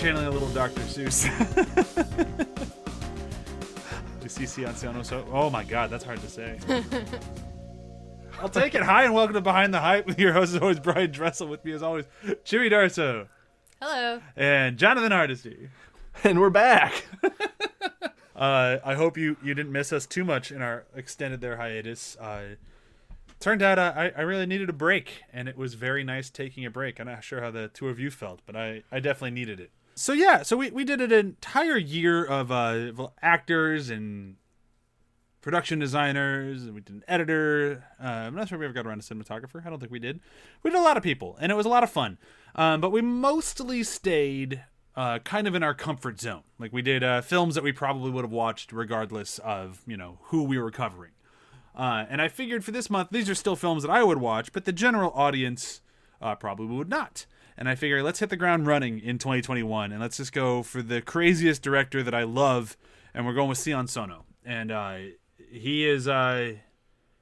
channeling a little Dr. Seuss. You see Cianciano so Oh my god, that's hard to say. I'll take it. Hi and welcome to Behind the Hype with your host as always Brian Dressel with me as always Chewy Darso Hello. and Jonathan Hardesty. and we're back. Uh, I hope you, you didn't miss us too much in our extended their hiatus. Uh, turned out uh, I, I really needed a break, and it was very nice taking a break. I'm not sure how the two of you felt, but I, I definitely needed it. So yeah, so we, we did an entire year of uh, actors and production designers, and we did an editor. Uh, I'm not sure we ever got around to cinematographer. I don't think we did. We did a lot of people, and it was a lot of fun. Um, but we mostly stayed uh, kind of in our comfort zone. Like we did uh, films that we probably would have watched regardless of you know who we were covering. Uh, and I figured for this month, these are still films that I would watch, but the general audience uh, probably would not. And I figure let's hit the ground running in 2021, and let's just go for the craziest director that I love, and we're going with Sion Sono. And uh, he is uh,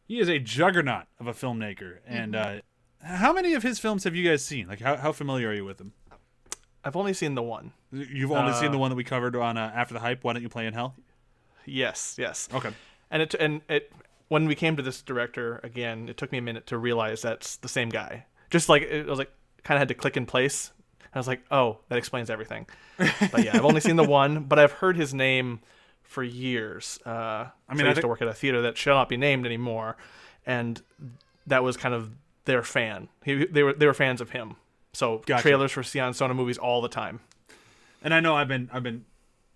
he is a juggernaut of a filmmaker. And uh, how many of his films have you guys seen? Like, how, how familiar are you with him? I've only seen the one. You've only seen Uh, the one that we covered on uh, After the Hype. Why don't you play in hell? Yes, yes. Okay. And it and it when we came to this director again, it took me a minute to realize that's the same guy. Just like it was like kind of had to click in place. I was like, oh, that explains everything. But yeah, I've only seen the one, but I've heard his name for years. Uh, I mean, mean, I I used think- to work at a theater that shall not be named anymore, and that was kind of their fan. He, they were they were fans of him. So Gotcha. trailers for Sion Sono movies all the time. And I know I've been I've been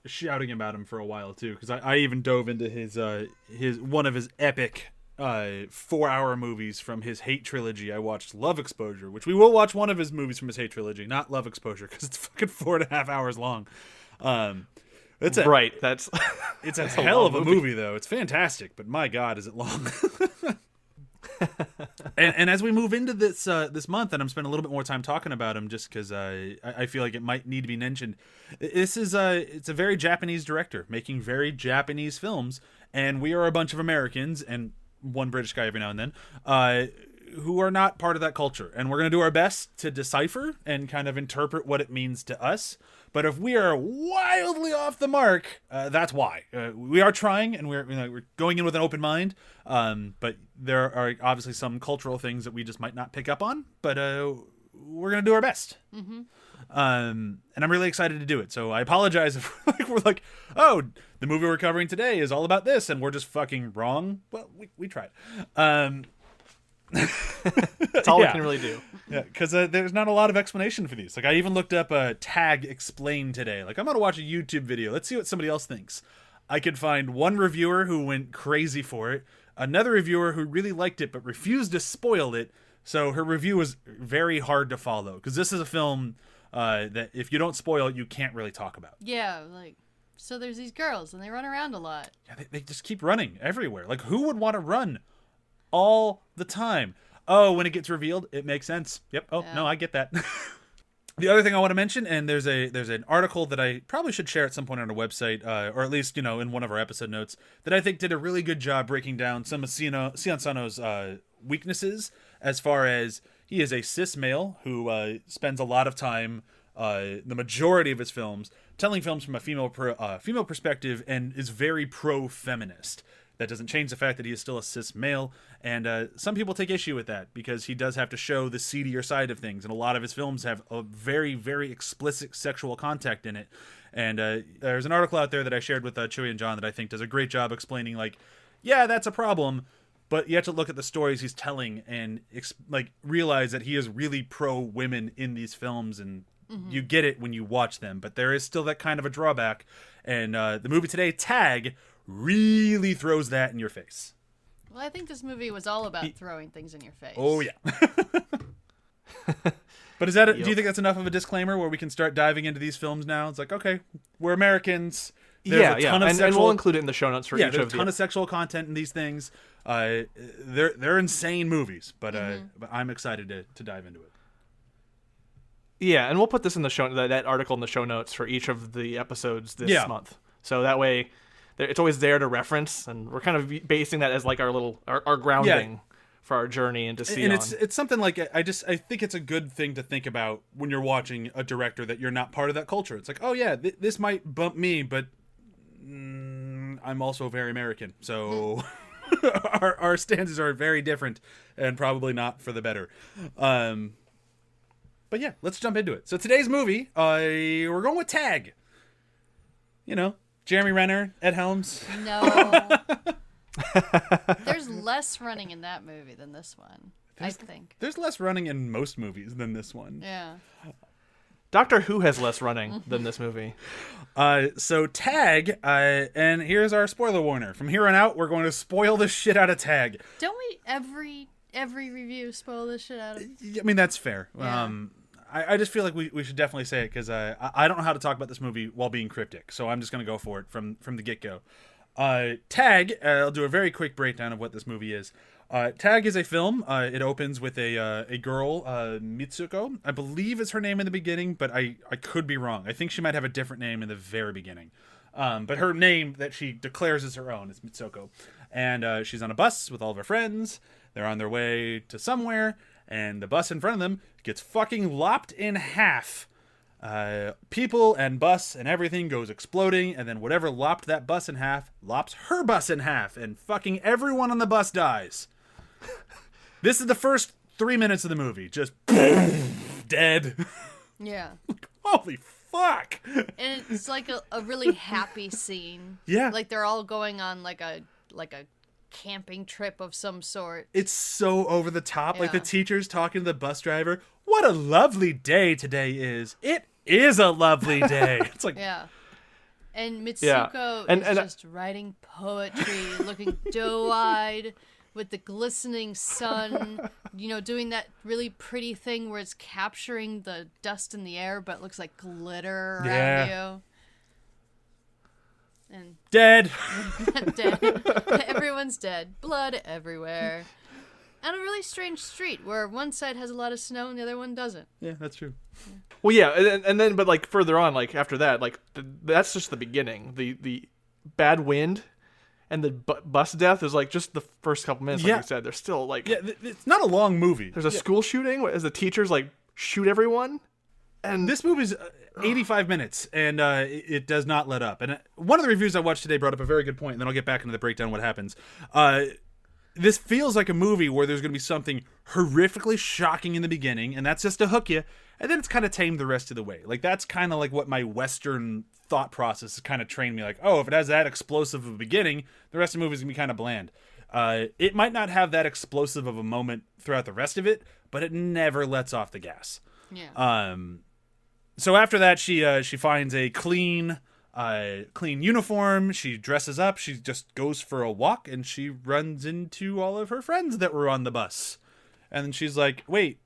shouting about him for a while too, because I, I even dove into his uh his one of his epic uh four hour movies from his Hate trilogy. I watched Love Exposure, which we will watch one of his movies from his Hate trilogy, not Love Exposure, because it's fucking four and a half hours long. Um, it's a Right. That's it's a a hell long of a movie. movie. though. It's fantastic, but my god, is it long. and, and as we move into this uh, this month, and I'm spending a little bit more time talking about him, just because I, I feel like it might need to be mentioned. This is a it's a very Japanese director making very Japanese films, and we are a bunch of Americans and one British guy every now and then. Uh, who are not part of that culture, and we're going to do our best to decipher and kind of interpret what it means to us. But if we are wildly off the mark, uh, that's why uh, we are trying, and we're you know, we're going in with an open mind. Um, but there are obviously some cultural things that we just might not pick up on. But uh, we're gonna do our best. Um, and I'm really excited to do it. So I apologize if like, we're like, oh, the movie we're covering today is all about this, and we're just fucking wrong. Well, we we tried. Um, that's all Yeah. we can really do. yeah, because uh, there's not a lot of explanation for these. Like, I even looked up a tag explain today. Like, I'm gonna watch a YouTube video. Let's see what somebody else thinks. I could find one reviewer who went crazy for it, another reviewer who really liked it but refused to spoil it. So her review was very hard to follow because this is a film uh, that if you don't spoil you can't really talk about. Yeah, like so there's these girls and they run around a lot. Yeah, they, they just keep running everywhere. Like, who would want to run all the time? Oh, when it gets revealed, it makes sense. Yep. Oh Yeah. no, I get that. the other thing I want to mention, and there's a there's an article that I probably should share at some point on our website, uh, or at least you know in one of our episode notes, that I think did a really good job breaking down some of Sion Sono's uh, weaknesses as far as he is a cis male who uh, spends a lot of time, uh, the majority of his films, telling films from a female uh, female perspective, and is very pro feminist. That doesn't change the fact that he is still a cis male, and uh, some people take issue with that because he does have to show the seedier side of things, and a lot of his films have a very, very explicit sexual contact in it. And uh, there's an article out there that I shared with uh, Chewy and John that I think does a great job explaining, like, yeah, that's a problem, but you have to look at the stories he's telling and ex- like realize that he is really pro women in these films, and you get it when you watch them. But there is still that kind of a drawback, and uh, the movie today, Tag, really throws that in your face. Well, I think this movie was all about throwing things in your face. Oh yeah. but is that? A, Do you think that's enough of a disclaimer where we can start diving into these films now? It's like, okay, we're Americans. There's yeah, a yeah, ton and, of and sexual, we'll include it in the show notes for yeah, each there's of a ton the. of sexual content in these things. Uh, they're they're insane movies, but uh, but I'm excited to to dive into it. Yeah, and we'll put this in the show that, that article in the show notes for each of the episodes this Yeah. month. So that way, it's always there to reference, and we're kind of basing that as like our little our, our grounding for our journey and to see and on. it's it's something like I just I think it's a good thing to think about when you're watching a director that you're not part of that culture. It's like, oh yeah, th- this might bump me, but mm, I'm also very American, so our our stances are very different and probably not for the better. Um, but yeah, let's jump into it. So today's movie, uh, we're going with Tag. You know, Jeremy Renner, Ed Helms. No. There's less running in that movie than this one. I think. There's less running in most movies than this one. Yeah. Doctor Who has less running than this movie. Uh, so Tag, uh, and here's our spoiler warner. From here on out, we're going to spoil the shit out of Tag. Don't we every every review spoil the shit out of? I mean, that's fair. Yeah. Um, I, I just feel like we, we should definitely say it because uh, I, I don't know how to talk about this movie while being cryptic, so I'm just going to go for it from from the get go. Uh, Tag, uh, I'll do a very quick breakdown of what this movie is. Uh, Tag is a film. Uh, it opens with a uh, a girl, uh, Mitsuko. I believe is her name in the beginning, but I, I could be wrong. I think she might have a different name in the very beginning. Um, but her name that she declares as her own is Mitsuko. And uh, she's on a bus with all of her friends. They're on their way to somewhere, and the bus in front of them gets fucking lopped in half. Uh, people and bus and everything goes exploding, and then whatever lopped that bus in half lops her bus in half, and fucking everyone on the bus dies. this is the first three minutes of the movie. Just dead. Yeah. Holy fuck. And it's like a, a really happy scene. Yeah. Like they're all going on like a like a camping trip of some sort. It's so over the top. Like the teacher's talking to the bus driver. What a lovely day today is. It is a lovely day. It's like, Yeah. And Yeah. Mitsuko And- is and I- just writing poetry, looking doe-eyed with the glistening sun, you know, doing that really pretty thing where it's capturing the dust in the air but it looks like glitter around Yeah. you. And dead. dead. Everyone's dead. Blood everywhere. And a really strange street where one side has a lot of snow and the other one doesn't. Yeah, that's true. Well, yeah, and, and then but like further on, like after that, like th- that's just the beginning. The the bad wind and the bu- bus death is like just the first couple minutes. Like Yeah. you said, they're still like Yeah, th- it's not a long movie. there's a school shooting as the teachers like shoot everyone, and This movie's uh, 85 minutes, and uh, it, does not let up. And uh, one of the reviews I watched today brought up a very good point, and then I'll get back into the breakdown of what happens. Uh, this feels like a movie where there's going to be something horrifically shocking in the beginning, and that's just to hook you, and then it's kind of tamed the rest of the way. Like that's kind of like what my Western thought process has kind of trained me. Like, oh, if it has that explosive of a beginning, the rest of the movie is gonna be kind of bland. Uh, it might not have that explosive of a moment throughout the rest of it, but it never lets off the gas. Yeah. Um, so after that, she uh, she finds a clean uh, clean uniform. She dresses up. She just goes for a walk, and she runs into all of her friends that were on the bus. And she's like, "Wait,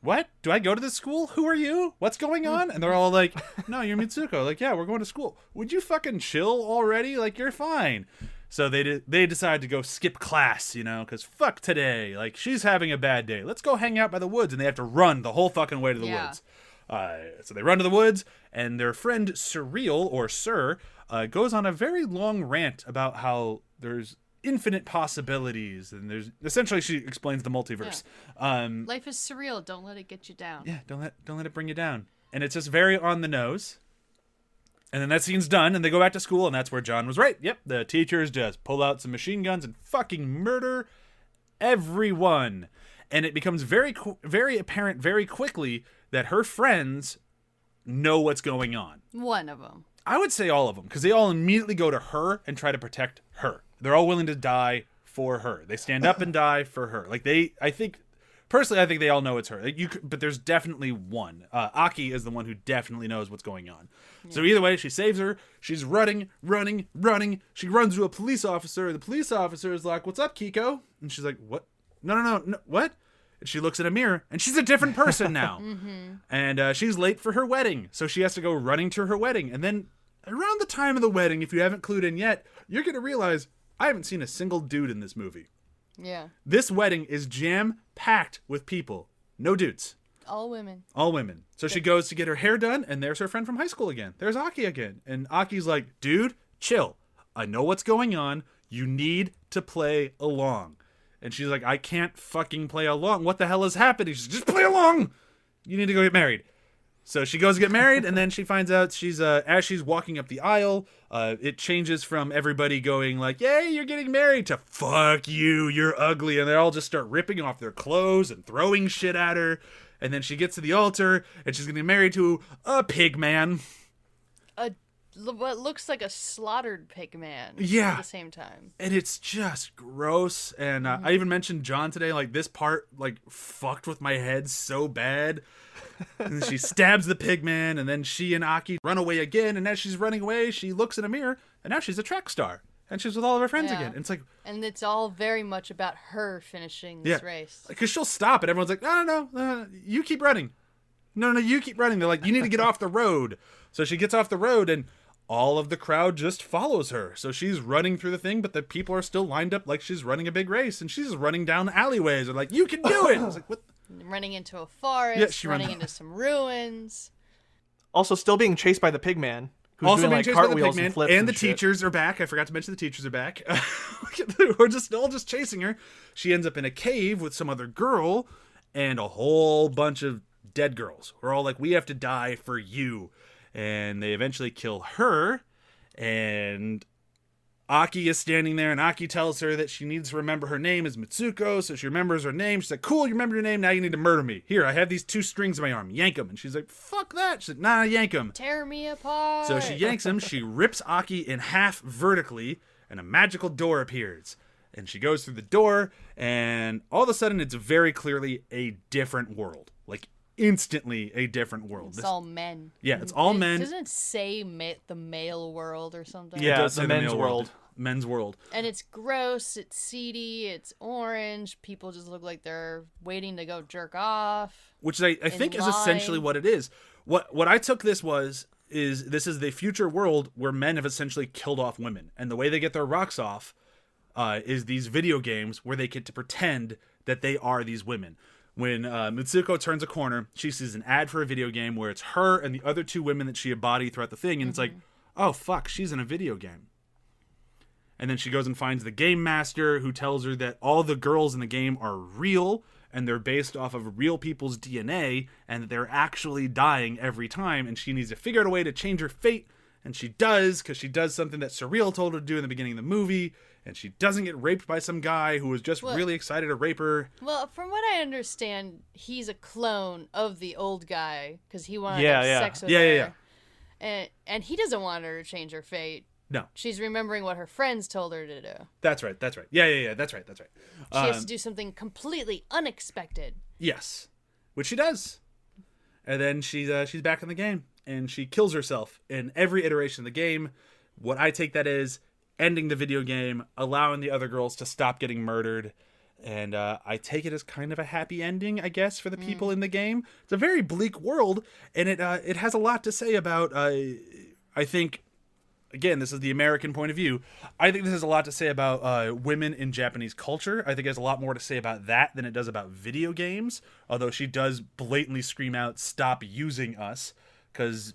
what? Do I go to this school? Who are you? What's going on?" And they're all like, "No, you're Mitsuko." Like, "Yeah, we're going to school. Would you fucking chill already? Like, you're fine." So they de- they decide to go skip class, you know, because fuck today. Like, she's having a bad day. Let's go hang out by the woods, and they have to run the whole fucking way to the Yeah. woods. Uh, so they run to the woods, and their friend Surreal or Sir uh, goes on a very long rant about how there's infinite possibilities, and there's essentially she explains the multiverse. Um, Life is surreal. Don't let it get you down. yeah, don't let don't let it bring you down. And it's just very on the nose. And then that scene's done, and they go back to school, and that's where John was right. Yep, the teachers just pull out some machine guns and fucking murder everyone. And it becomes very very apparent very quickly that her friends know what's going on. One of them. I would say all of them because they all immediately go to her and try to protect her. They're all willing to die for her. They stand up and die for her. Like they, I think, personally, I think they all know it's her. Like you, but there's definitely one. Uh, Aki is the one who definitely knows what's going on. So either way, she saves her. She's running, running, running. She runs to a police officer. The police officer is like, "What's up, Kiko?" And she's like, "What? No, no, no, no what?" She looks in a mirror, and she's a different person now. And uh, she's late for her wedding, so she has to go running to her wedding. And then around the time of the wedding, if you haven't clued in yet, you're gonna realize I haven't seen a single dude in this movie. Yeah. This wedding is jam packed with people, no dudes, All women. all women. So she goes to get her hair done, and there's her friend from high school again. There's Aki again, and Aki's like, "Dude, chill. I know what's going on. You need to play along." And she's like, I can't fucking play along. What the hell is happening? She's just play along. You need to go get married. So she goes to get married, and then she finds out she's uh, as she's walking up the aisle, uh, it changes from everybody going like, "Yay, you're getting married!" to "Fuck you, you're ugly," and they all just start ripping off their clothes and throwing shit at her. And then she gets to the altar, and she's getting married to a pig man. What looks like a slaughtered pig man. Yeah. At the same time. and it's just gross and uh, i even mentioned john today like this part like fucked with my head so bad and she stabs the pig man and then she and aki run away again and as she's running away she looks in a mirror and now she's a track star and she's with all of her friends Yeah. again and it's like And it's all very much about her finishing this yeah race. because she'll stop and everyone's like no no no no you keep running no no you keep running they're like you need to get off the road so she gets off the road and all of the crowd just follows her. So she's running through the thing but the people are still lined up like she's running a big race and she's running down alleyways. And like you can do it. It's like what running into a forest, Yeah, she running run- into some ruins. Also, still being chased by the pig man. Who's also doing, being like, chased by the cartwheels pigman and flips and the shit. teachers are back. I forgot to mention the teachers are back. We're just all just chasing her. She ends up in a cave with some other girl and a whole bunch of dead girls. We're all like we have to die for you and they eventually kill her and Aki is standing there, and Aki tells her that she needs to remember her name is Mitsuko, so she remembers her name. She's like, "Cool, you remember your name. Now you need to murder me. Here, I have these two strings in my arm. Yank them." And she's like, "Fuck that." She's like, "Nah, yank them." Tear me apart. So she yanks him. She rips Aki in half vertically, and a magical door appears. And she goes through the door, and all of a sudden, it's very clearly a different world. Like instantly, a different world. It's This- all men. yeah, it's all It- men. Doesn't it say ma- the male world or something? Yeah. It does the say men's male world. Men's world. And it's gross. It's seedy. It's orange. People just look like they're waiting to go jerk off. which I, I think is essentially what it is. What what I took this was is this is the future world where men have essentially killed off women, and the way they get their rocks off uh, is these video games where they get to pretend that they are these women. When uh, Mitsuko turns a corner, she sees an ad for a video game where it's her and the other two women that she embodied throughout the thing, and it's like, oh fuck, she's in a video game. And then she goes and finds the game master who tells her that all the girls in the game are real and they're based off of real people's DNA and that they're actually dying every time. And she needs to figure out a way to change her fate. And she does because she does something that Surreal told her to do in the beginning of the movie. And she doesn't get raped by some guy who was just Well- really excited to rape her. Well, from what I understand, he's a clone of the old guy because he wanted Yeah, yeah. sex with Yeah, her. yeah, yeah. And and he doesn't want her to change her fate. No, She's remembering what her friends told her to do. that's right. That's right. Yeah, yeah, yeah. That's right. That's right. She has Um, to do something completely unexpected. Yes, which she does, and then she's uh, she's back in the game, and she kills herself in every iteration of the game. What I take that is ending the video game, allowing the other girls to stop getting murdered, and uh, I take it as kind of a happy ending, I guess, for the people in the game. It's a very bleak world, and it uh, it has a lot to say about. Uh, I think again, this is the American point of view. I think this has a lot to say about uh, women in Japanese culture. I think it has a lot more to say about that than it does about video games. Although she does blatantly scream out, "Stop using us!" Because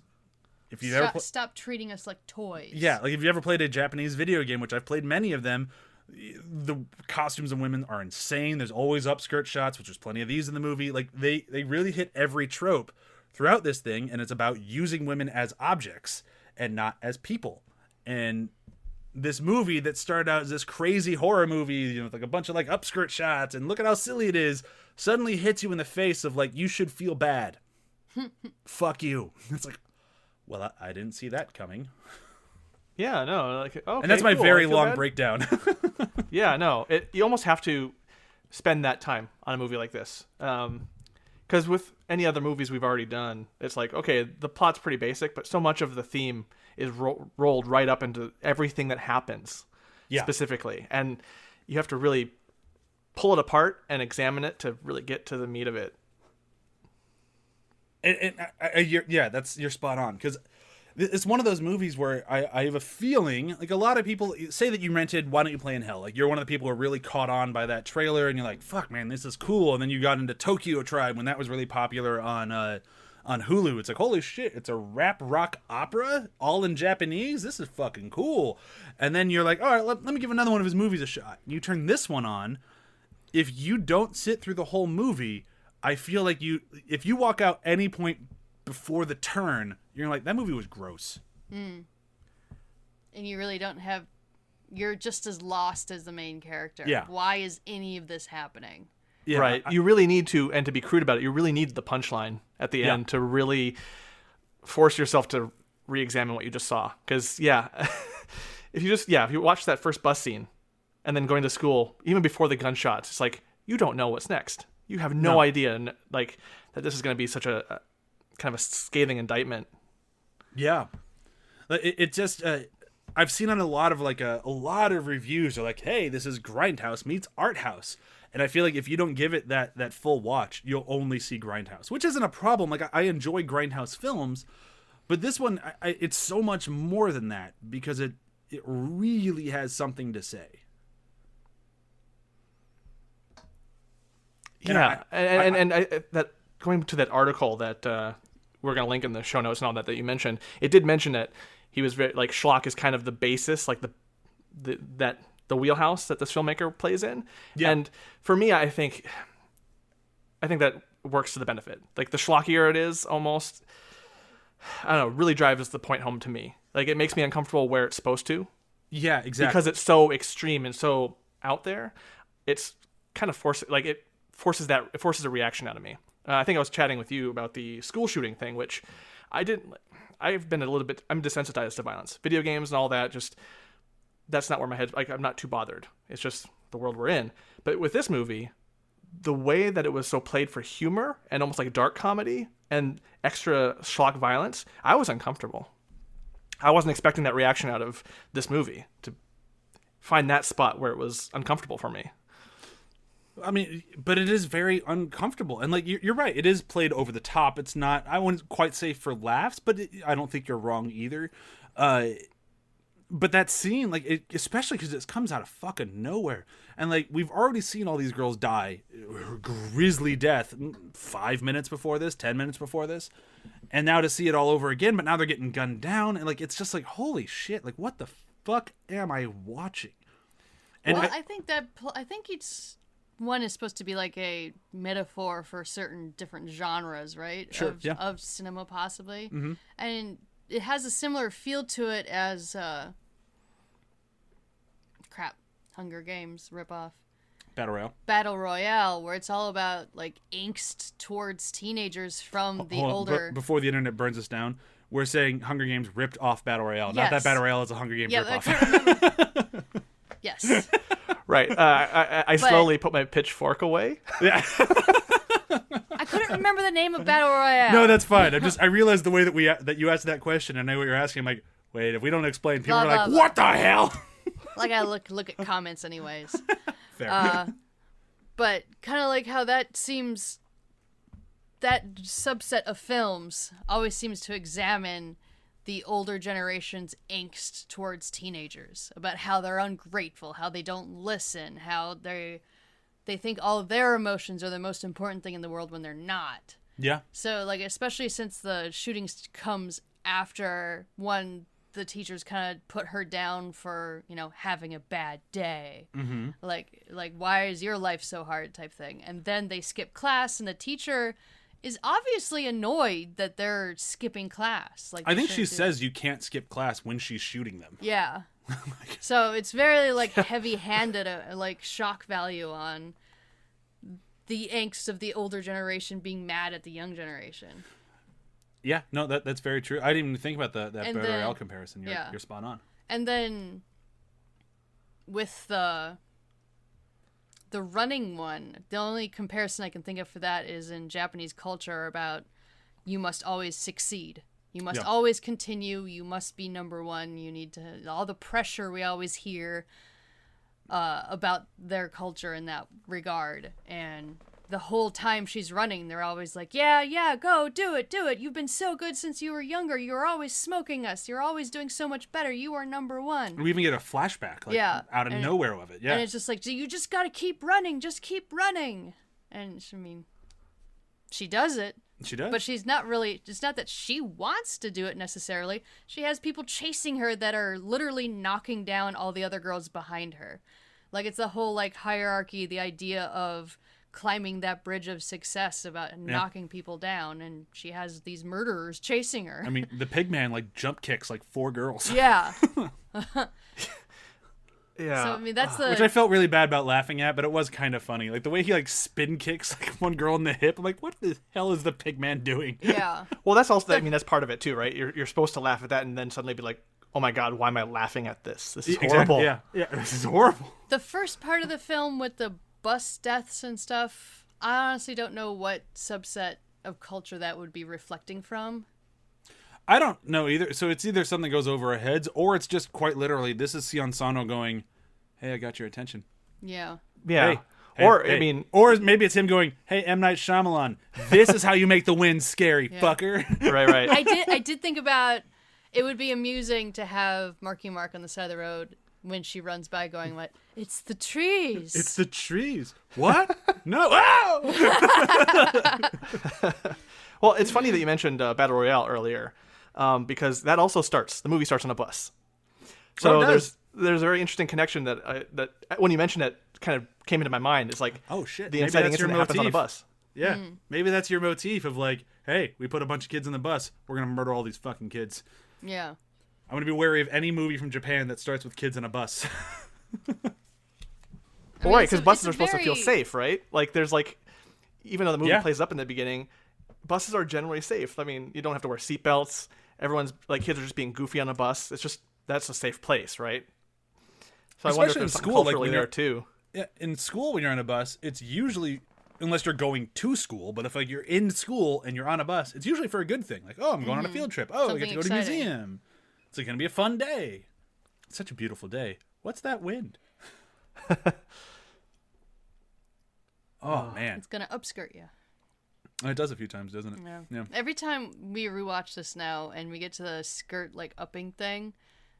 if you ever Stop, pl- stop treating us like toys. yeah, like if you ever played a Japanese video game, which I've played many of them, the costumes of women are insane. There's always upskirt shots, which there's plenty of these in the movie. Like they they really hit every trope throughout this thing, and it's about using women as objects and not as people. And this movie that started out as this crazy horror movie, you know, with like a bunch of like upskirt shots and look at how silly it is, suddenly hits you in the face of like you should feel bad. Fuck you. It's like, well, I, I didn't see that coming. Yeah, no, like okay, And that's my cool, very long bad. breakdown. Yeah, no, it, you almost have to spend that time on a movie like this. Um, because with any other movies we've already done, it's like, okay, the plot's pretty basic, but so much of the theme is ro- rolled right up into everything that happens Yeah. specifically. And you have to really pull it apart and examine it to really get to the meat of it. And, and I, I, you're, yeah, that's you're spot on because it's one of those movies where I, I have a feeling like a lot of people say that you rented Why Don't You Play in Hell? Like you're one of the people who are really caught on by that trailer and you're like, fuck man, this is cool. And then you got into Tokyo Tribe when that was really popular on uh, on Hulu. It's like holy shit, it's a rap rock opera all in Japanese. This is fucking cool. And then you're like, all right, let, let me give another one of his movies a shot. You turn this one on if you don't sit through the whole movie, I feel like you if you walk out any point before the turn, you're like that movie was gross. Hmm. and you really don't have you're just as lost as the main character Yeah. why is any of this happening Yeah, right. I- you really need to, and to be crude about it, you really need the punchline at the Yeah. end to really force yourself to re-examine what you just saw. Because yeah, if you just yeah, if you watch that first bus scene, and then going to school, even before the gunshots, it's like you don't know what's next. You have no, No. idea, like that this is going to be such a, a kind of a scathing indictment. Yeah, it, it just uh, I've seen on a lot of like a, a lot of reviews are like, hey, this is Grindhouse meets Art House, and I feel like if you don't give it that that full watch, you'll only see Grindhouse, which isn't a problem. Like I, I enjoy Grindhouse films, but this one, I, I, it's so much more than that because it it really has something to say. Yeah, I- and and, and I, I- that going to that article that uh, we're going to link in the show notes and all that that you mentioned, it did mention that he was very like Schlock is kind of the basis, like the, the that the wheelhouse that this filmmaker plays in. Yeah. And for me, I think, I think that works to the benefit. Like the schlockier it is, almost, I don't know, really drives the point home to me. Like it makes me uncomfortable where it's supposed to Yeah, exactly. because it's so extreme and so out there. It's kind of forcing. like it forces that it forces a reaction out of me. Uh, I think I was chatting with you about the school shooting thing, which I didn't. I've been a little bit. I'm desensitized to violence, video games, and all that. Just that's not where my head. Like I'm not too bothered. It's just the world we're in. But with this movie, the way that it was so played for humor and almost like dark comedy and extra schlock violence, I was uncomfortable. I wasn't expecting that reaction out of this movie to find that spot where it was uncomfortable for me. I mean, but it is very uncomfortable, and like you're, you're right, it is played over the top. It's not. I wouldn't quite say for laughs, but it, I don't think you're wrong either. Uh, but that scene, like, it, especially because it comes out of fucking nowhere, and like we've already seen all these girls die, grisly death, mm, five minutes before this, ten minutes before this, and now to see it all over again. But now they're getting gunned down, and like it's just like holy shit, like what the fuck am I watching? And well, I- I, think that pl- I think it's one is supposed to be like a metaphor for certain different genres, right? Sure, Of, yeah. of cinema, possibly, mm-hmm. and it has a similar feel to it as uh, crap, Hunger Games ripoff. battle royale. Battle Royale, where it's all about like angst towards teenagers from the Hold on, older. be- before the internet burns us down, we're saying Hunger Games ripped off Battle Royale. Not that Battle Royale is a Hunger Games yeah, ripoff. yes, Right. Uh, I, I, I slowly put my pitchfork away. yeah. I couldn't remember the name of Battle Royale. no, that's fine. I just I realized the way that we that you asked that question, and I know what you're asking. I'm like, wait, if we don't explain, people Blah, are like, blah, blah. what the hell? like I look look at comments anyways. Fair. Uh, but kind of like how that seems that subset of films always seems to examine the older generation's angst towards teenagers about how they're ungrateful, how they don't listen, how they they think all of their emotions are the most important thing in the world when they're not. yeah. So like especially since the shootings comes after one the teachers kind of put her down for you know having a bad day mm-hmm. like like why is your life so hard type thing and then they skip class and the teacher is obviously annoyed that they're skipping class like I think she says you can't skip class when she's shooting them. yeah. so it's very like heavy-handed, uh, like shock value on the angst of the older generation being mad at the young generation. Yeah, no, that that's very true. I didn't even think about the, that And Battle Royale comparison. You're, yeah. you're spot on. And then with the the running one, the only comparison I can think of for that is in Japanese culture about you must always succeed. You must Yeah. always continue. You must be number one. You need to all the pressure we always hear uh, about their culture in that regard. And the whole time she's running, they're always like, "Yeah, yeah, go do it, do it. You've been so good since you were younger. You're always smoking us. You're always doing so much better. You are number one." We even get a flashback, like Yeah, out of and- nowhere of it. Yeah, And it's just like, you just got to keep running. Just keep running. And I mean, she does it, she does. but she's not really. It's not that she wants to do it necessarily. She has people chasing her that are literally knocking down all the other girls behind her. Like it's the whole like hierarchy, the idea of climbing that bridge of success about knocking people down and she has these murderers chasing her. I mean, the pig man like jump kicks like four girls. yeah. Yeah. So I mean that's the Which I felt really bad about laughing at, but it was kind of funny. Like the way he like spin kicks like one girl in the hip. I'm like, what the hell is the pig man doing? yeah. well, that's also. I mean, that's part of it too, right? You're you're supposed to laugh at that, and then suddenly be like, "Oh my god, why am I laughing at this? This is horrible." Exactly, Yeah, yeah, this is horrible. The first part of the film with the bus deaths and stuff, I honestly don't know what subset of culture that would be reflecting from. I don't know either. So it's either something goes over our heads, or it's just quite literally this is Sion Sono going, "Hey, I got your attention." Yeah. Yeah. Hey, hey, or hey. I mean, or maybe it's him going, "Hey, M Night Shyamalan, this is how you make the wind scary, fucker." right, right. I did I did think about it would be amusing to have Marky Mark on the side of the road when she runs by going what it's the trees. it's the trees. What? no. Ow! Well, it's funny that you mentioned uh, Battle Royale earlier, um, because that also starts. The movie starts on a bus. So Oh, there's there's a very interesting connection that I, that when you mentioned it, kind of came into my mind. It's like Oh, shit. the Maybe inciting that's your incident happens on a bus. Yeah, Hmm. maybe that's your motif of like, hey, we put a bunch of kids in the bus. We're gonna murder all these fucking kids. yeah. I'm gonna be wary of any movie from Japan that starts with kids in a bus. Well, mean, right, because buses are supposed to feel safe, right? Like there's like, even though the movie Yeah. plays up in the beginning, buses are generally safe. I mean, you don't have to wear seatbelts. Everyone's like kids are just being goofy on a bus. It's just that's a safe place, right? So I wonder if Especially in school, like, when there you're- too. yeah, in school when you're on a bus, it's usually unless you're going to school, but if like you're in school and you're on a bus, it's usually for a good thing. Like, oh, I'm going on a field trip. Oh, I get to Mm-hmm. Something go to a museum. It's like gonna be a fun day. It's such a beautiful day. What's that wind? oh ah, man, It's gonna upskirt you. it does a few times, doesn't it? Yeah. Yeah. Every time we rewatch this now and we get to the skirt like upping thing,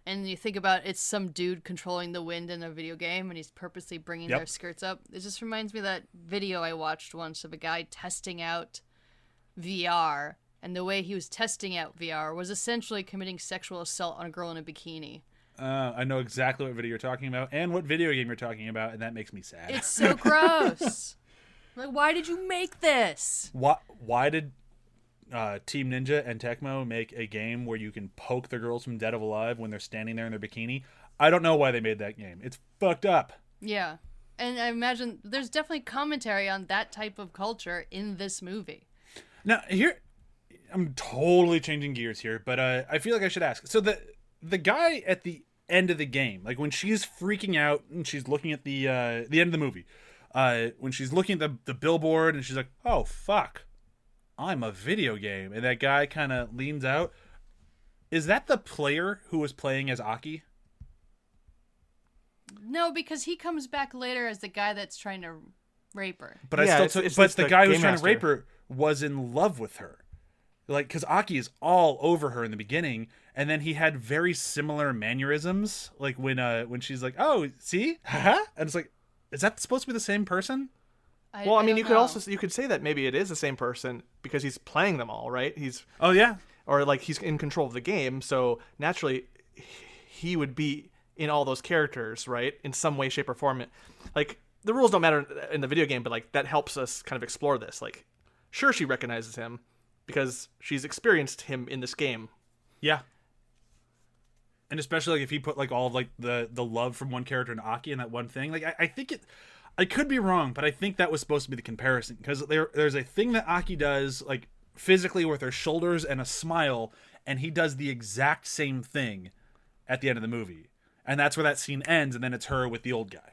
and you think about it's some dude controlling the wind in a video game and he's purposely bringing Yep. their skirts up. It just reminds me of that video I watched once of a guy testing out VR, and the way he was testing out VR was essentially committing sexual assault on a girl in a bikini. Uh, I know exactly what video you're talking about and what video game you're talking about, and that makes me sad. It's so gross. like, why did you make this? why why did uh, Team Ninja and Tecmo make a game where you can poke the girls from Dead or Alive when they're standing there in their bikini? I don't know why they made that game. It's fucked up. Yeah. And I imagine there's definitely commentary on that type of culture in this movie. Now here, I'm totally changing gears here, but uh, I feel like I should ask. So the the guy at the end of the game, like when she's freaking out and she's looking at the uh, the end of the movie, uh, when she's looking at the the billboard and she's like, "Oh fuck, I'm a video game," and that guy kind of leans out. Is that the player who was playing as Aki? No, because he comes back later as the guy that's trying to rape her. But Yeah, I still, it's- took- it's- but it's the, the guy who's game trying to rape her was in love with her, like because Aki is all over her in the beginning, and then he had very similar mannerisms, like when uh when she's like, "Oh, see," haha, and it's like, is that supposed to be the same person? I, Well, I mean, don't you could also you could say that maybe it is the same person because he's playing them all, right? He's Oh yeah, or like he's in control of the game, so naturally he would be in all those characters, right? In some way, shape, or form. Like the rules don't matter in the video game, but like that helps us kind of explore this. Like, sure, she recognizes him because she's experienced him in this game. yeah. And especially like if he put like all of like the the love from one character in Aki in that one thing, like I, I think it. I could be wrong, but I think that was supposed to be the comparison because there there's a thing that Aki does like physically with her shoulders and a smile, and he does the exact same thing at the end of the movie, and that's where that scene ends, and then it's her with the old guy.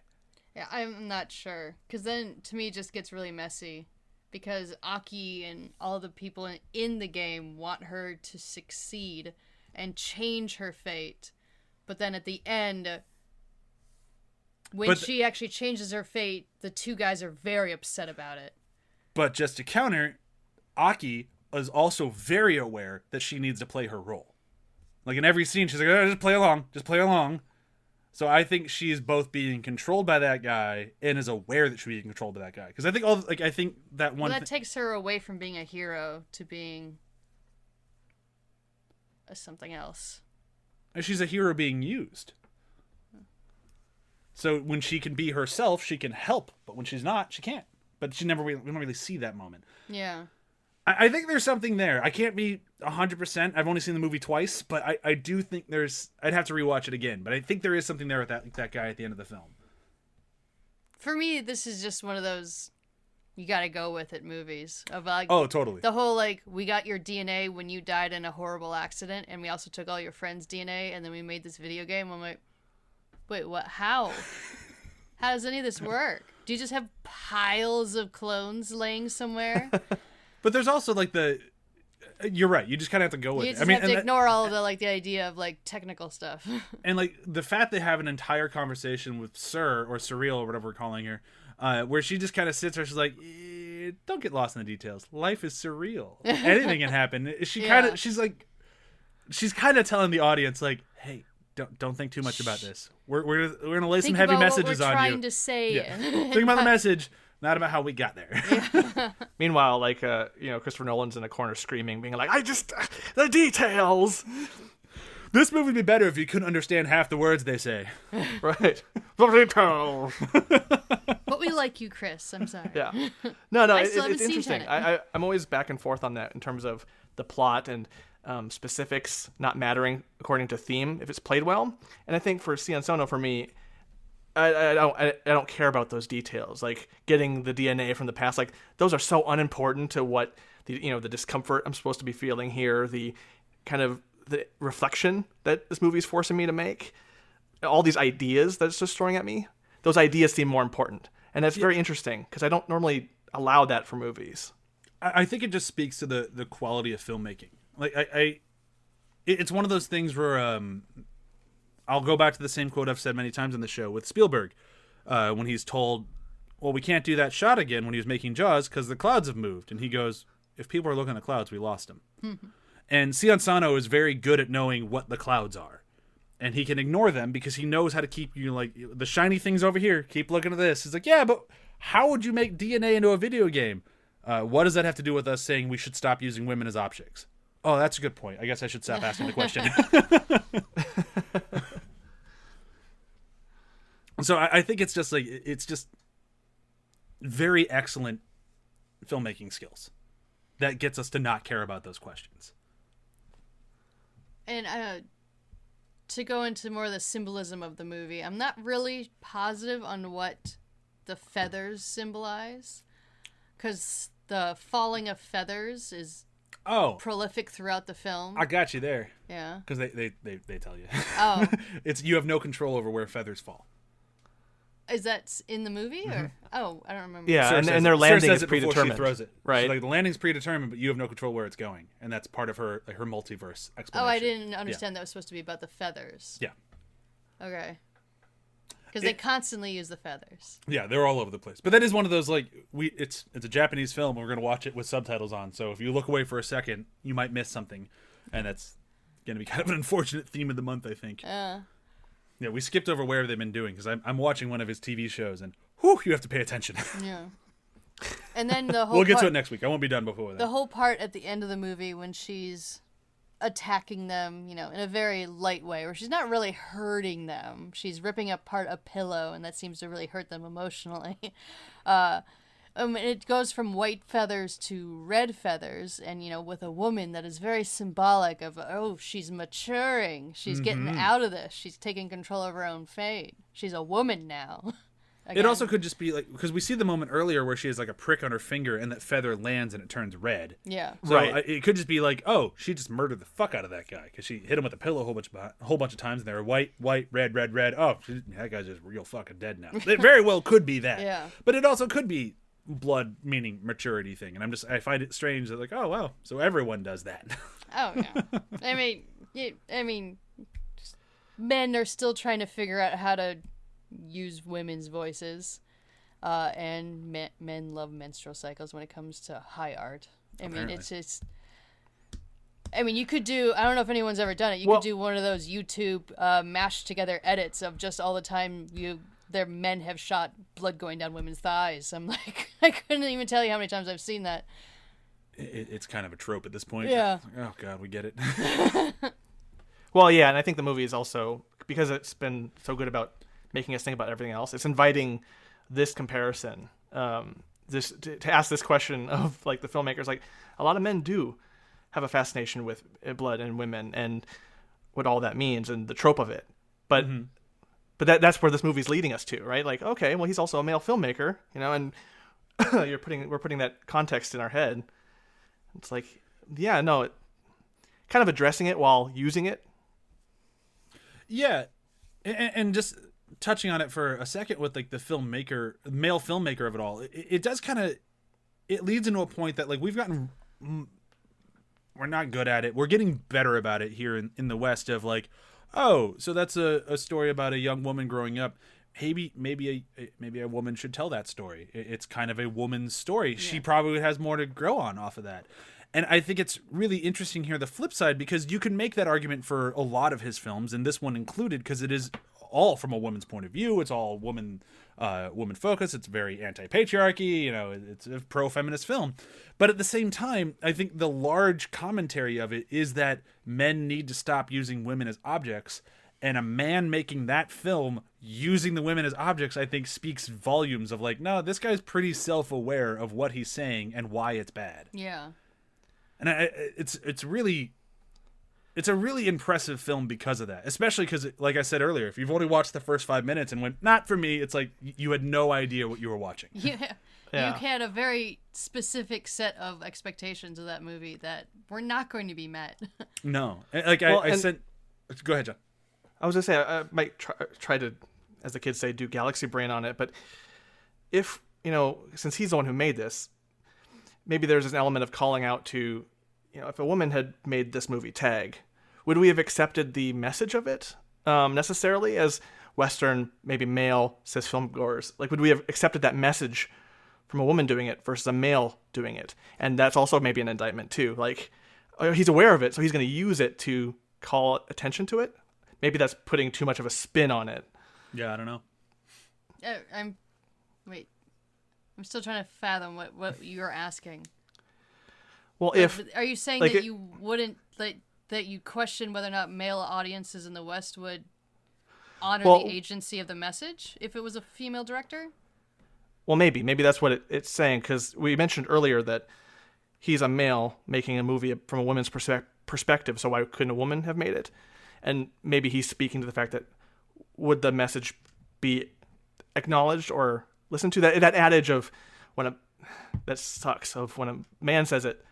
Yeah, I'm not sure. Because then to me it just gets really messy. Because Aki and all the people in, in the game want her to succeed and change her fate. But then at the end, when But- she actually changes her fate, the two guys are very upset about it. But just to counter, Aki is also very aware that she needs to play her role. Like in every scene, she's like, oh, "Just play along, just play along." So I think she's both being controlled by that guy and is aware that she's being controlled by that guy. Because I think all like I think that Well, one. that thi- takes her away from being a hero to being a something else. she's a hero being used. So when she can be herself, she can help, but when she's not, she can't. But she never really, we don't really see that moment. Yeah. I, I think there's something there. I can't be 100%. I've only seen the movie twice, but I, I do think there's. I'd have to rewatch it again, but I think there is something there with that, that guy at the end of the film. For me, this is just one of those you gotta go with it movies of like Oh, totally. the whole like we got your DNA when you died in a horrible accident, and we also took all your friends' DNA, and then we made this video game. I'm like, wait, what? How? How does any of this work? Do you just have piles of clones laying somewhere? But there's also like the. You're right. You just kind of have to go with You it. just I mean, have to that- ignore all of the like the idea of like technical stuff. and like the fact they have an entire conversation with Sir or Surreal or whatever we're calling her, uh, where she just kind of sits there. She's like, eh, "Don't get lost in the details. Life is surreal. Anything can happen." She kind of, she's like, she's kind of telling the audience like, "Hey, don't don't think too much about this. We're we're we're gonna lay some heavy messages on trying you. to say. Yeah. think about the message, not about how we got there." Meanwhile, like uh, you know, Christopher Nolan's in a corner screaming, being like, "I just the details." this movie would be better if you couldn't understand half the words they say. right. The details. but we like you, Chris. I'm sorry. Yeah. No, no, I it, still it's interesting. I, I, I'm always back and forth on that in terms of the plot and um, specifics not mattering according to theme if it's played well. And I think for Sion Sono, for me, I, I don't I, I don't care about those details like getting the DNA from the past like those are so unimportant to what the you know the discomfort I'm supposed to be feeling here the kind of the reflection that this movie is forcing me to make all these ideas that it's just throwing at me those ideas seem more important. And that's very interesting because I don't normally allow that for movies. I I think it just speaks to the the quality of filmmaking. Like I, I it's one of those things where um, I'll go back to the same quote I've said many times on the show with Spielberg, uh, when he's told, "Well, we can't do that shot again" when he was making Jaws because the clouds have moved, and he goes, "If people are looking at the clouds, we lost them." and Sion Sono is very good at knowing what the clouds are. And he can ignore them because he knows how to keep you like the shiny things over here. Keep looking at this. He's like, yeah, but how would you make DNA into a video game? Uh, what does that have to do with us saying we should stop using women as objects? Oh, that's a good point. I guess I should stop asking the question. so I, I think it's just like it's just very excellent filmmaking skills that gets us to not care about those questions. And uh, to go into more of the symbolism of the movie, I'm not really positive on what the feathers symbolize, because the falling of feathers is Oh, prolific throughout the film. I got you there yeah. because they, they, they, they tell you Oh, it's you have no control over where feathers fall. Is that in the movie or? Oh, I don't remember. Yeah, Sir and, and their landing says is it predetermined. She throws it Right. So, like the landing's predetermined, but you have no control where it's going, and that's part of her like her multiverse explanation. Oh, I didn't understand that was supposed to be about the feathers. Yeah. Okay. Because they constantly use the feathers. Yeah, they're all over the place. But that is one of those like we it's it's a Japanese film. We're gonna watch it with subtitles on. So if you look away for a second, you might miss something, and that's gonna be kind of an unfortunate theme of the month, I think. Uh, Yeah, we skipped over where they've been doing because I'm I'm watching one of his TV shows, and whew, you have to pay attention. yeah. And then the whole we'll get part, to it next week. I won't be done before the whole part at the end of the movie when she's attacking them, you know, in a very light way, where she's not really hurting them. She's ripping apart a pillow, and that seems to really hurt them emotionally. Uh, um, it goes from white feathers to red feathers, and you know, with a woman that is very symbolic of oh, she's maturing, she's getting out of this, she's taking control of her own fate, she's a woman now. It also could just be like because we see the moment earlier where she has like a prick on her finger and that feather lands and it turns red. yeah. So Right. I- it could just be like, oh, she just murdered the fuck out of that guy because she hit him with a pillow a whole bunch, of, a whole bunch of times, and they were white, white, red, red, red. Oh, she, that guy's just real fucking dead now. it very well could be that. Yeah. But it also could be blood, meaning maturity thing, and I'm just I find it strange that like, oh wow, so everyone does that. Oh yeah. I mean, you, I mean, men are still trying to figure out how to use women's voices, uh, and men, men love menstrual cycles when it comes to high art. I mean, Apparently. it's just. I mean, you could do. I don't know if anyone's ever done it. You Well- could do one of those YouTube uh, mashed together edits of just all the time you their men have shot blood going down women's thighs. I'm like, I couldn't even tell you how many times I've seen that. it, it's kind of a trope at this point. Yeah. Like, oh god, we get it. Well, yeah, and I think the movie is also because it's been so good about making us think about everything else. It's inviting this comparison, um, this to, to ask this question of like the filmmakers. Like a lot of men do have a fascination with uh, blood and women and what all that means and the trope of it, but. But that, that's where this movie's leading us to, right? Like, okay, well, he's also a male filmmaker, you know, and you're putting we're putting that context in our head. It's like, yeah, no, it, kind of addressing it while using it. Yeah, and, and just touching on it for a second with like the filmmaker, male filmmaker of it all, it, it does kind of it leads into a point that like we've gotten we're not good at it. We're getting better about it here in, in the West of like, oh, so that's a, a story about a young woman growing up. Maybe maybe a maybe a woman should tell that story. It's kind of a woman's story. She probably has more to grow on off of that. And I think it's really interesting here the flip side because you can make that argument for a lot of his films and this one included because it is all from a woman's point of view. It's all woman uh, woman focused. It's very anti patriarchy. You know, it's a pro feminist film. But at the same time, I think the large commentary of it is that men need to stop using women as objects. And a man making that film using the women as objects, I think, speaks volumes of like, no, this guy's pretty self aware of what he's saying and why it's bad Yeah. and I, I- it's it's really it's a really impressive film because of that especially because like i said earlier if you've only watched the first five minutes and went not for me it's like you had no idea what you were watching Yeah. Yeah. You had a very specific set of expectations of that movie that were not going to be met. no And, like Well, I, I and- said go ahead john I was gonna say I, I might try, try to, as the kids say, do galaxy brain on it. But if you know, since he's the one who made this, maybe there's an element of calling out to, you know, if a woman had made this movie Tag, would we have accepted the message of it um, necessarily as Western, maybe male cis film goers? Like, would we have accepted that message from a woman doing it versus a male doing it? And that's also maybe an indictment too. Like, oh, he's aware of it, so he's going to use it to call attention to it. Maybe that's putting too much of a spin on it. yeah i don't know Uh, I'm. Wait. I'm still trying to fathom what, what you're asking. Well, if are you saying like that it- you wouldn't that that you question whether or not male audiences in the West would honor Well- the agency of the message if it was a female director? Well, maybe. Maybe that's what it, it's saying because we mentioned earlier that he's a male making a movie from a woman's perspe- perspective. So why couldn't a woman have made it? And maybe he's speaking to the fact that would the message be acknowledged or listened to? That that adage of when a that sucks of when a man says it,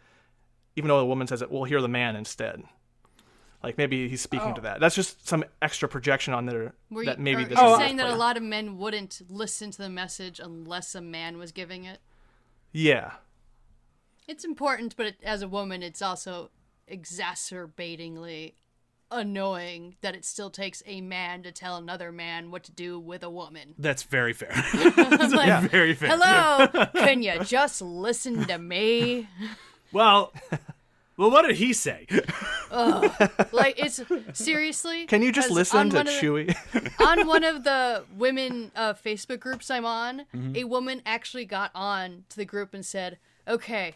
even though the woman says it, we'll hear the man instead. Like maybe he's speaking to oh. that. That's just some extra projection on there Were that maybe are, this are is you not saying that a lot of men wouldn't listen to the message unless a man was giving it? Yeah. It's important, but it, as a woman, it's also exacerbatingly annoying that it still takes a man to tell another man what to do with a woman. that's very fair Like, very fair Hello, can you just listen to me? Well well what did he say Like it's seriously. Can you just listen to one the- Chewy? on one of the women uh, Facebook groups I'm on, Mm-hmm. a woman actually got on to the group and said, "Okay,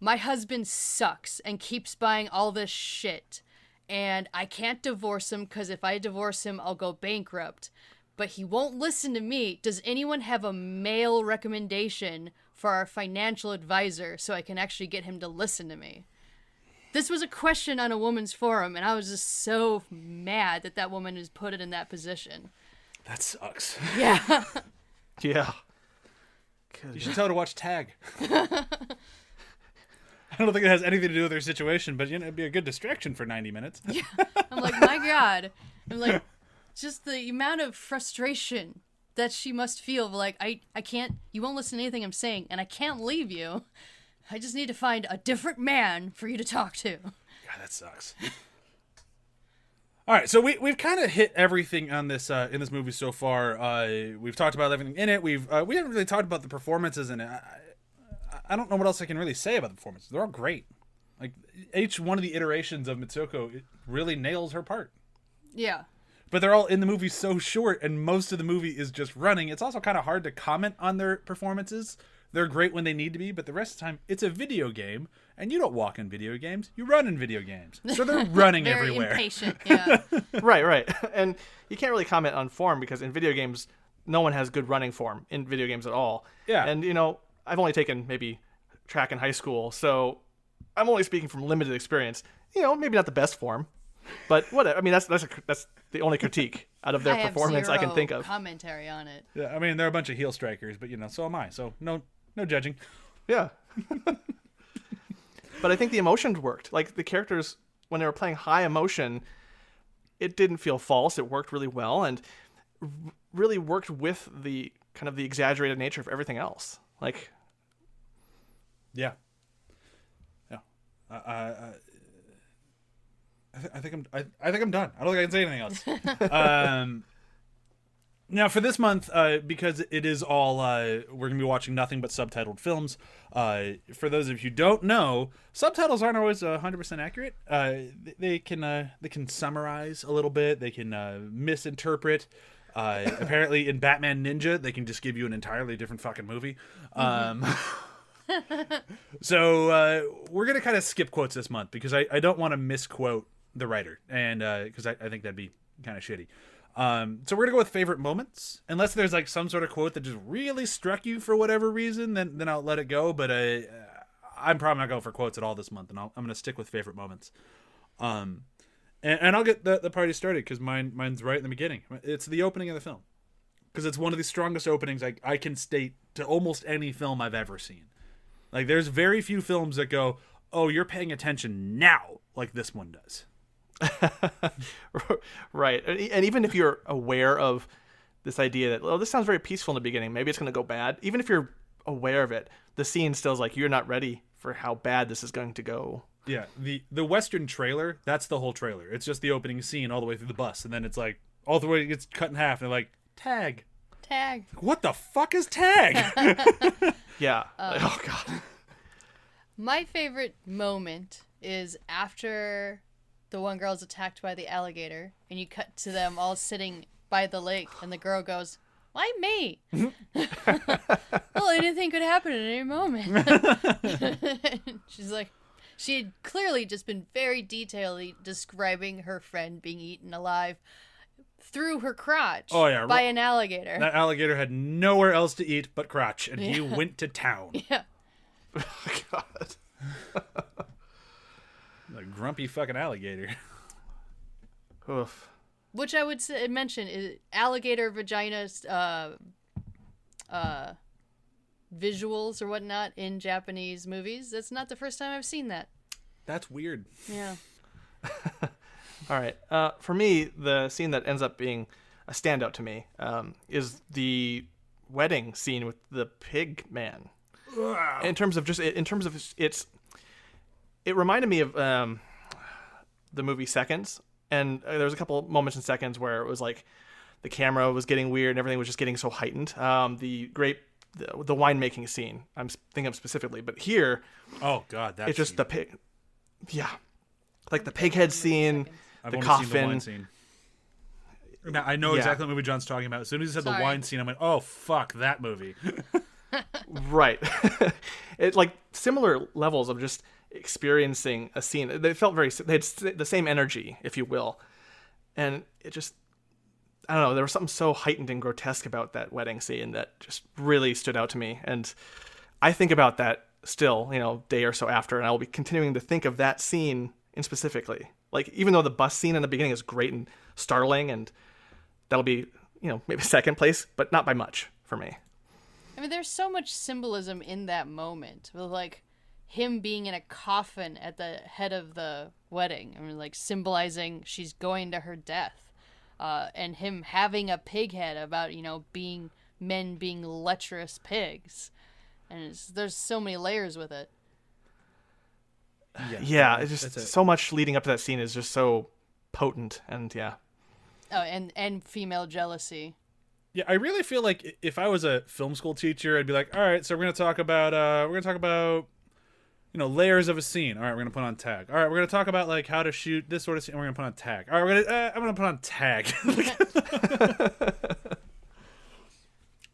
my husband sucks and keeps buying all this shit, and I can't divorce him because if I divorce him, I'll go bankrupt. But he won't listen to me. Does anyone have a male recommendation for our financial advisor so I can actually get him to listen to me?" This was a question on a woman's forum, and I was just so mad that that woman has put it in that position. that sucks Yeah. yeah. you should tell her to watch tag I don't think it has anything to do with her situation, but you know, it'd be a good distraction for 90 minutes. yeah. I'm like, my God. I'm like, just the amount of frustration that she must feel. Like, I, I can't, you won't listen to anything I'm saying, and I can't leave you. I just need to find a different man for you to talk to. God, that sucks. All right, so we we've kind of hit everything on this uh, in this movie so far. Uh, we've talked about everything in it. We've uh, we haven't really talked about the performances in it. I, I, don't know what else I can really say about the performances. They're all great. Like each one of the iterations of Mitsuko it really nails her part. Yeah. But they're all in the movie so short, and most of the movie is just running. It's also kind of hard to comment on their performances. They're great when they need to be, but the rest of the time, it's a video game, and you don't walk in video games. You run in video games. So they're running Very everywhere. impatient. Yeah. right, right. And you can't really comment on form because in video games, no one has good running form in video games at all. Yeah. And you know, I've only taken maybe track in high school, so I'm only speaking from limited experience. You know, maybe not the best form, but whatever. I mean, that's that's a, that's the only critique out of their I performance I can think of. Commentary on it. Yeah, I mean, they're a bunch of heel strikers, but you know, so am I. So no, no judging. Yeah. but I think the emotions worked. Like the characters, when they were playing high emotion, it didn't feel false. It worked really well and r- really worked with the kind of the exaggerated nature of everything else. Like, Yeah. Yeah. I, I, I, I, th- I think I'm. I, I think I'm done. I don't think I can say anything else. um. Now for this month, uh, because it is all uh, we're gonna be watching nothing but subtitled films. Uh, for those of you who don't know, subtitles aren't always hundred percent accurate. Uh, they, they can uh, they can summarize a little bit. They can uh, misinterpret. Uh, apparently, in Batman Ninja, they can just give you an entirely different fucking movie. Um, so uh, we're gonna kind of skip quotes this month because I, I don't want to misquote the writer, and because I, I think that'd be kind of shitty. Um, so we're gonna go with favorite moments, unless there's like some sort of quote that just really struck you for whatever reason, then then I'll let it go. But uh, I'm probably not going for quotes at all this month, and I'll, I'm gonna stick with favorite moments. Um, and, and I'll get the, the party started because mine mine's right in the beginning. It's the opening of the film because it's one of the strongest openings I, I can state to almost any film I've ever seen. Like there's very few films that go, "Oh, you're paying attention now," like this one does. right. And even if you're aware of this idea that, oh, this sounds very peaceful in the beginning, maybe it's going to go bad, even if you're aware of it, the scene still is like, you're not ready for how bad this is going to go. Yeah, the the western trailer, that's the whole trailer. It's just the opening scene all the way through the bus and then it's like all the way it gets cut in half and they're like, "Tag." Tag. What the fuck is tag? Yeah. Uh, like, oh, God. My favorite moment is after the one girl's attacked by the alligator, and you cut to them all sitting by the lake, and the girl goes, "Why me?" well, anything could happen at any moment. She's like, she had clearly just been very detailedly describing her friend being eaten alive through her crotch Oh, yeah, by an alligator. that alligator had nowhere else to eat but crotch and he went to town. yeah. Oh, God. A grumpy fucking alligator. Oof. which I would say, mention is alligator vagina uh, uh, visuals or whatnot in Japanese movies. That's not the first time I've seen that. That's weird. Yeah. All right. Uh, for me, the scene that ends up being a standout to me um, is the wedding scene with the pig man. In terms of just in terms of its, it reminded me of um, the movie Seconds, and uh, there was a couple moments in Seconds where it was like the camera was getting weird and everything was just getting so heightened. Um, the great the, the winemaking scene I'm thinking of specifically, but here Oh god, that's it's just the pig. Yeah, like the pig head scene, I've the only coffin. seen the wine scene. Now, I know Yeah. exactly what movie John's talking about. As soon as he said the wine scene, I went, "Oh fuck that movie." Right. it like similar levels of just experiencing a scene. They felt very they had the same energy, if you will. And it just I don't know, there was something so heightened and grotesque about that wedding scene that just really stood out to me. And I think about that still, you know, day or so after, and I will be continuing to think of that scene in specifically. Like even though the bus scene in the beginning is great and startling and that'll be, you know, maybe second place, but not by much for me. I mean, there's so much symbolism in that moment with like him being in a coffin at the head of the wedding. I mean, like symbolizing she's going to her death, uh, and him having a pig head about you know being men being lecherous pigs, and it's, there's so many layers with it. yeah it's just that's it. so much leading up to that scene is just so potent and yeah Oh, and and female jealousy. Yeah, I really feel like if I was a film school teacher, I'd be like, "All right, so we're gonna talk about uh, we're gonna talk about you know layers of a scene. All right, we're gonna put on tag. All right, we're gonna talk about like how to shoot this sort of scene. We're gonna put on tag. All right, we're gonna uh, I'm gonna put on tag. it's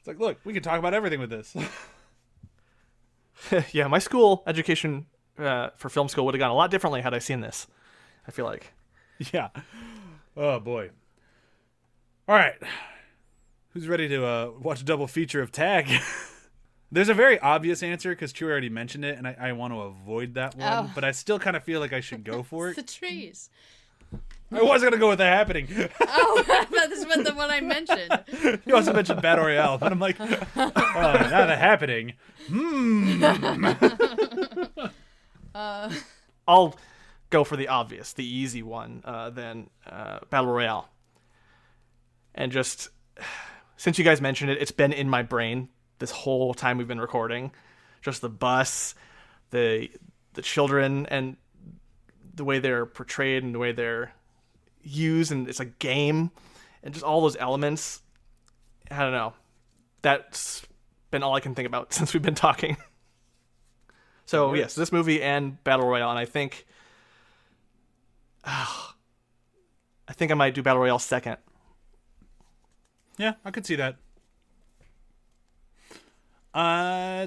like, look, we can talk about everything with this. yeah, my school education uh, for film school would have gone a lot differently had I seen this. I feel like. Yeah. Oh boy. All right. Who's ready to uh, watch a double feature of Tag? There's a very obvious answer because Chewie already mentioned it, and I, I want to avoid that one, Oh. but I still kind of feel like I should go for it. the trees. I was gonna go with the happening. Oh, that is what the one I mentioned. you also mentioned Battle Royale, but I'm like, oh, now the happening. Hmm. I'll go for the obvious, the easy one, uh, then uh, Battle Royale. And just since you guys mentioned it, it's been in my brain this whole time we've been recording. Just the bus, the the children, and the way they're portrayed and the way they're used, and it's a game, and just all those elements. I don't know. That's been all I can think about since we've been talking. So yes, this movie and Battle Royale, and I think, ah, I think I might do Battle Royale second. Yeah, I could see that. Uh,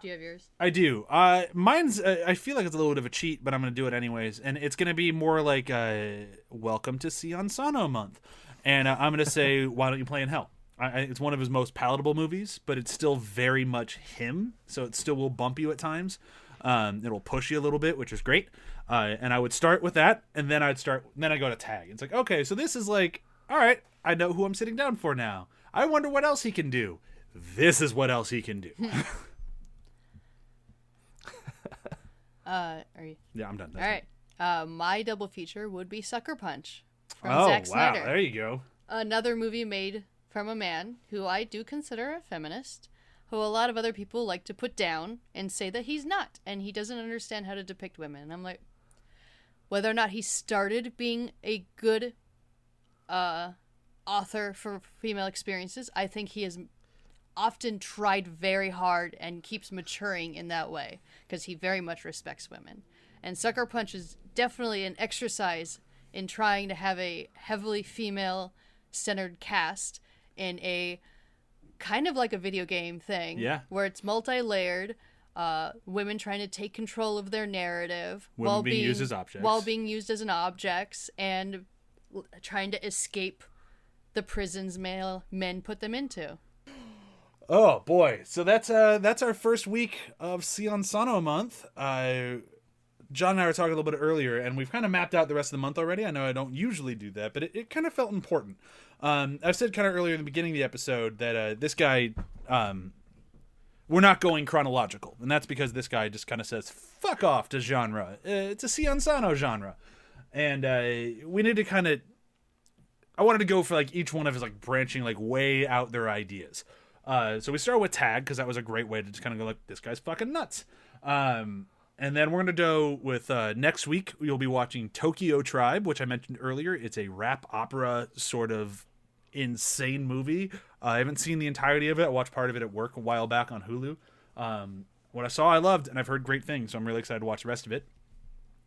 Do you have yours? I do. Uh, mine's. Uh, I feel like it's a little bit of a cheat, but I'm gonna do it anyways, and it's gonna be more like uh, "Welcome to Sion Sono month," and uh, I'm gonna say, "Why don't you play in hell?" I, I, it's one of his most palatable movies, but it's still very much him, so it still will bump you at times. Um, it'll push you a little bit, which is great. Uh, and I would start with that, and then I'd start. Then I go to tag. It's like, okay, so this is like, all right, I know who I'm sitting down for now. I wonder what else he can do. This is what else he can do. Uh, are you? yeah, I'm done. All right. Uh, my double feature would be Sucker Punch from Oh Zack wow! Snyder. There you go. Another movie made from a man who I do consider a feminist, who a lot of other people like to put down and say that he's not, and he doesn't understand how to depict women. And I'm like, whether or not he started being a good uh, author for female experiences, I think he has often tried very hard and keeps maturing in that way because he very much respects women. And Sucker Punch is definitely an exercise in trying to have a heavily female centered cast in a kind of like a video game thing. Yeah. Where it's multi layered. Uh, women trying to take control of their narrative Women while being being used as objects. while being used as an objects and l- trying to escape the prisons male men put them into. Oh boy! So that's uh that's our first week of Sion Sono month. Uh, John and I were talking a little bit earlier, and we've kind of mapped out the rest of the month already. I know I don't usually do that, but it, it kind of felt important. Um, I've said kind of earlier in the beginning of the episode that uh, this guy, um, we're not going chronological, and that's because this guy just kind of says "fuck off" to genre. Uh, it's a Sion Sono genre, and uh, we need to kind of I wanted to go for like each one of his like branching like way out their ideas. Uh, so we start with tag because that was a great way to just kind of go like this guy's fucking nuts. Um, and then we're gonna go with uh, next week. You'll be watching Tokyo Tribe, which I mentioned earlier. It's a rap opera sort of insane movie. Uh, I haven't seen the entirety of it. I watched part of it at work a while back on Hulu. Um, what I saw, I loved, and I've heard great things. So I'm really excited to watch the rest of it.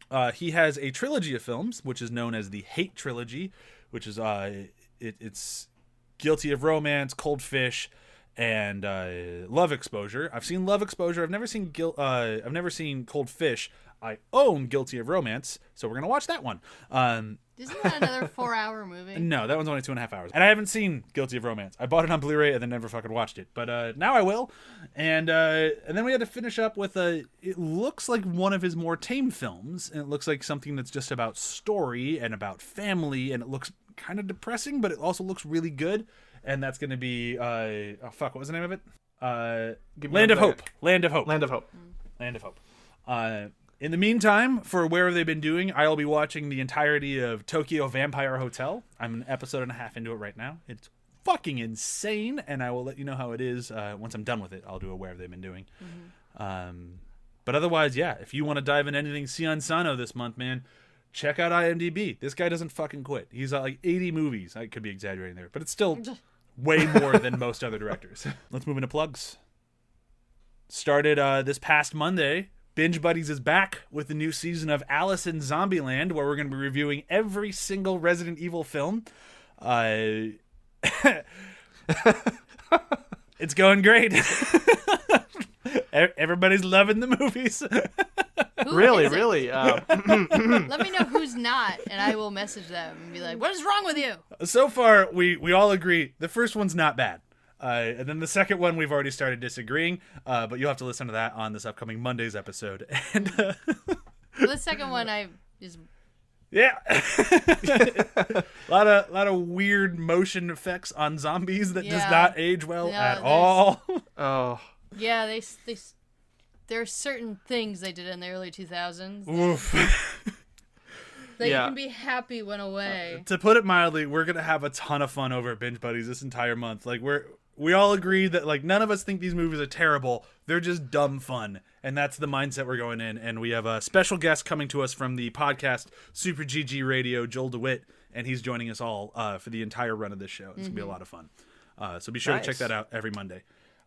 Uh, he has a trilogy of films, which is known as the Hate Trilogy, which is uh, it, it's Guilty of Romance, Cold Fish, and uh, Love Exposure. I've seen Love Exposure. I've never seen Guil- uh, I've never seen Cold Fish. I own Guilty of Romance, so we're gonna watch that one. Um, Isn't that another four hour movie? no, that one's only two and a half hours, and I haven't seen Guilty of Romance. I bought it on Blu-ray and then never fucking watched it, but uh, now I will. And uh, and then we had to finish up with a. It looks like one of his more tame films, and it looks like something that's just about story and about family, and it looks kind of depressing, but it also looks really good. And that's gonna be uh, oh fuck, what was the name of it? Uh, Give Land of minute. Hope. Land of Hope. Land of Hope. Land of Hope. Uh, in the meantime, for where have they been doing, I'll be watching the entirety of Tokyo Vampire Hotel. I'm an episode and a half into it right now. It's fucking insane, and I will let you know how it is uh, once I'm done with it. I'll do a where have they been doing. Um, but otherwise, yeah, if you want to dive in anything Sion Sono this month, man, check out IMDb. This guy doesn't fucking quit. He's got like 80 movies. I could be exaggerating there, but it's still way more than most other directors. Let's move into plugs started uh, this past Monday. Binge Buddies is back with the new season of Alice in Zombieland, where we're going to be reviewing every single Resident Evil film. Uh, it's going great. E- Everybody's loving the movies. Who really, is it? really. Uh, Let me know who's not, and I will message them and be like, "What is wrong with you?" so far, we we all agree the first one's not bad. Uh, and then the second one, we've already started disagreeing. Uh, but you'll have to listen to that on this upcoming Monday's episode. And uh, The second one, I is yeah, a lot of lot of weird motion effects on zombies that does not age well No, at there's- all. oh, yeah. They they there are certain things they did in the early 2000s Oof. that Yeah. you can be happy went away. to put it mildly, we're gonna have a ton of fun over at Binge Buddies this entire month. Like we're we all agree that like none of us think these movies are terrible. They're just dumb fun, and that's the mindset we're going in. And we have a special guest coming to us from the podcast Super GG Radio, Joel DeWitt, and he's joining us all uh, for the entire run of this show. It's gonna be a lot of fun. Uh, so be sure to check that out every Monday.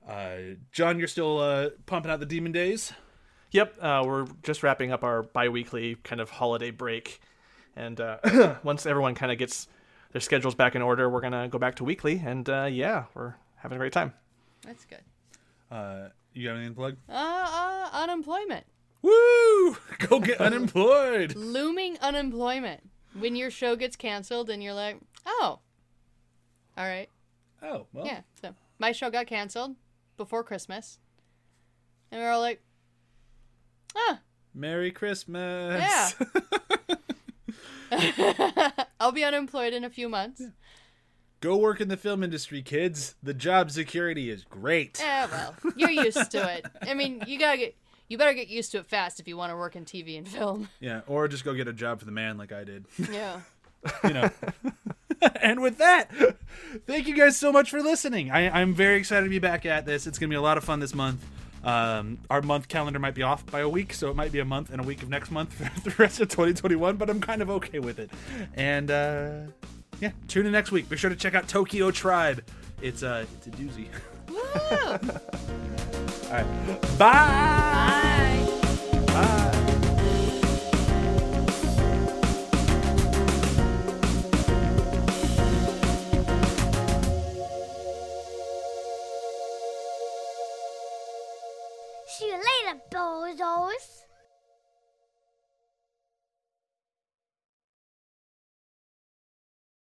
Uh, John, you're still uh, pumping out the Demon Days. Yep, uh, we're just wrapping up our bi-weekly kind of holiday break, and uh, once everyone kind of gets their schedules back in order, we're gonna go back to weekly, and uh, yeah, we're having a great time. That's good. Uh, you got anything to plug? Uh, uh, unemployment, Woo! Go get unemployed. looming unemployment. When your show gets canceled and you're like, oh, all right, Oh, well. yeah. So my show got canceled before Christmas, and we're all like, ah, Merry Christmas. Yeah. I'll be unemployed in a few months. Go work in the film industry, kids. The job security is great. Eh, well, you're used to it. I mean, you gotta get, you better get used to it fast if you want to work in TV and film. Yeah, or just go get a job for the man like I did. Yeah. you know. and with that, thank you guys so much for listening. I, I'm very excited to be back at this. It's gonna be a lot of fun this month. Um, our month calendar might be off by a week, so it might be a month and a week of next month for the rest of 2021. But I'm kind of okay with it. And uh, yeah, tune in next week. Be sure to check out Tokyo Tribe. It's a it's a doozy. Woo! All right, bye. Bye. Bye. Bozos.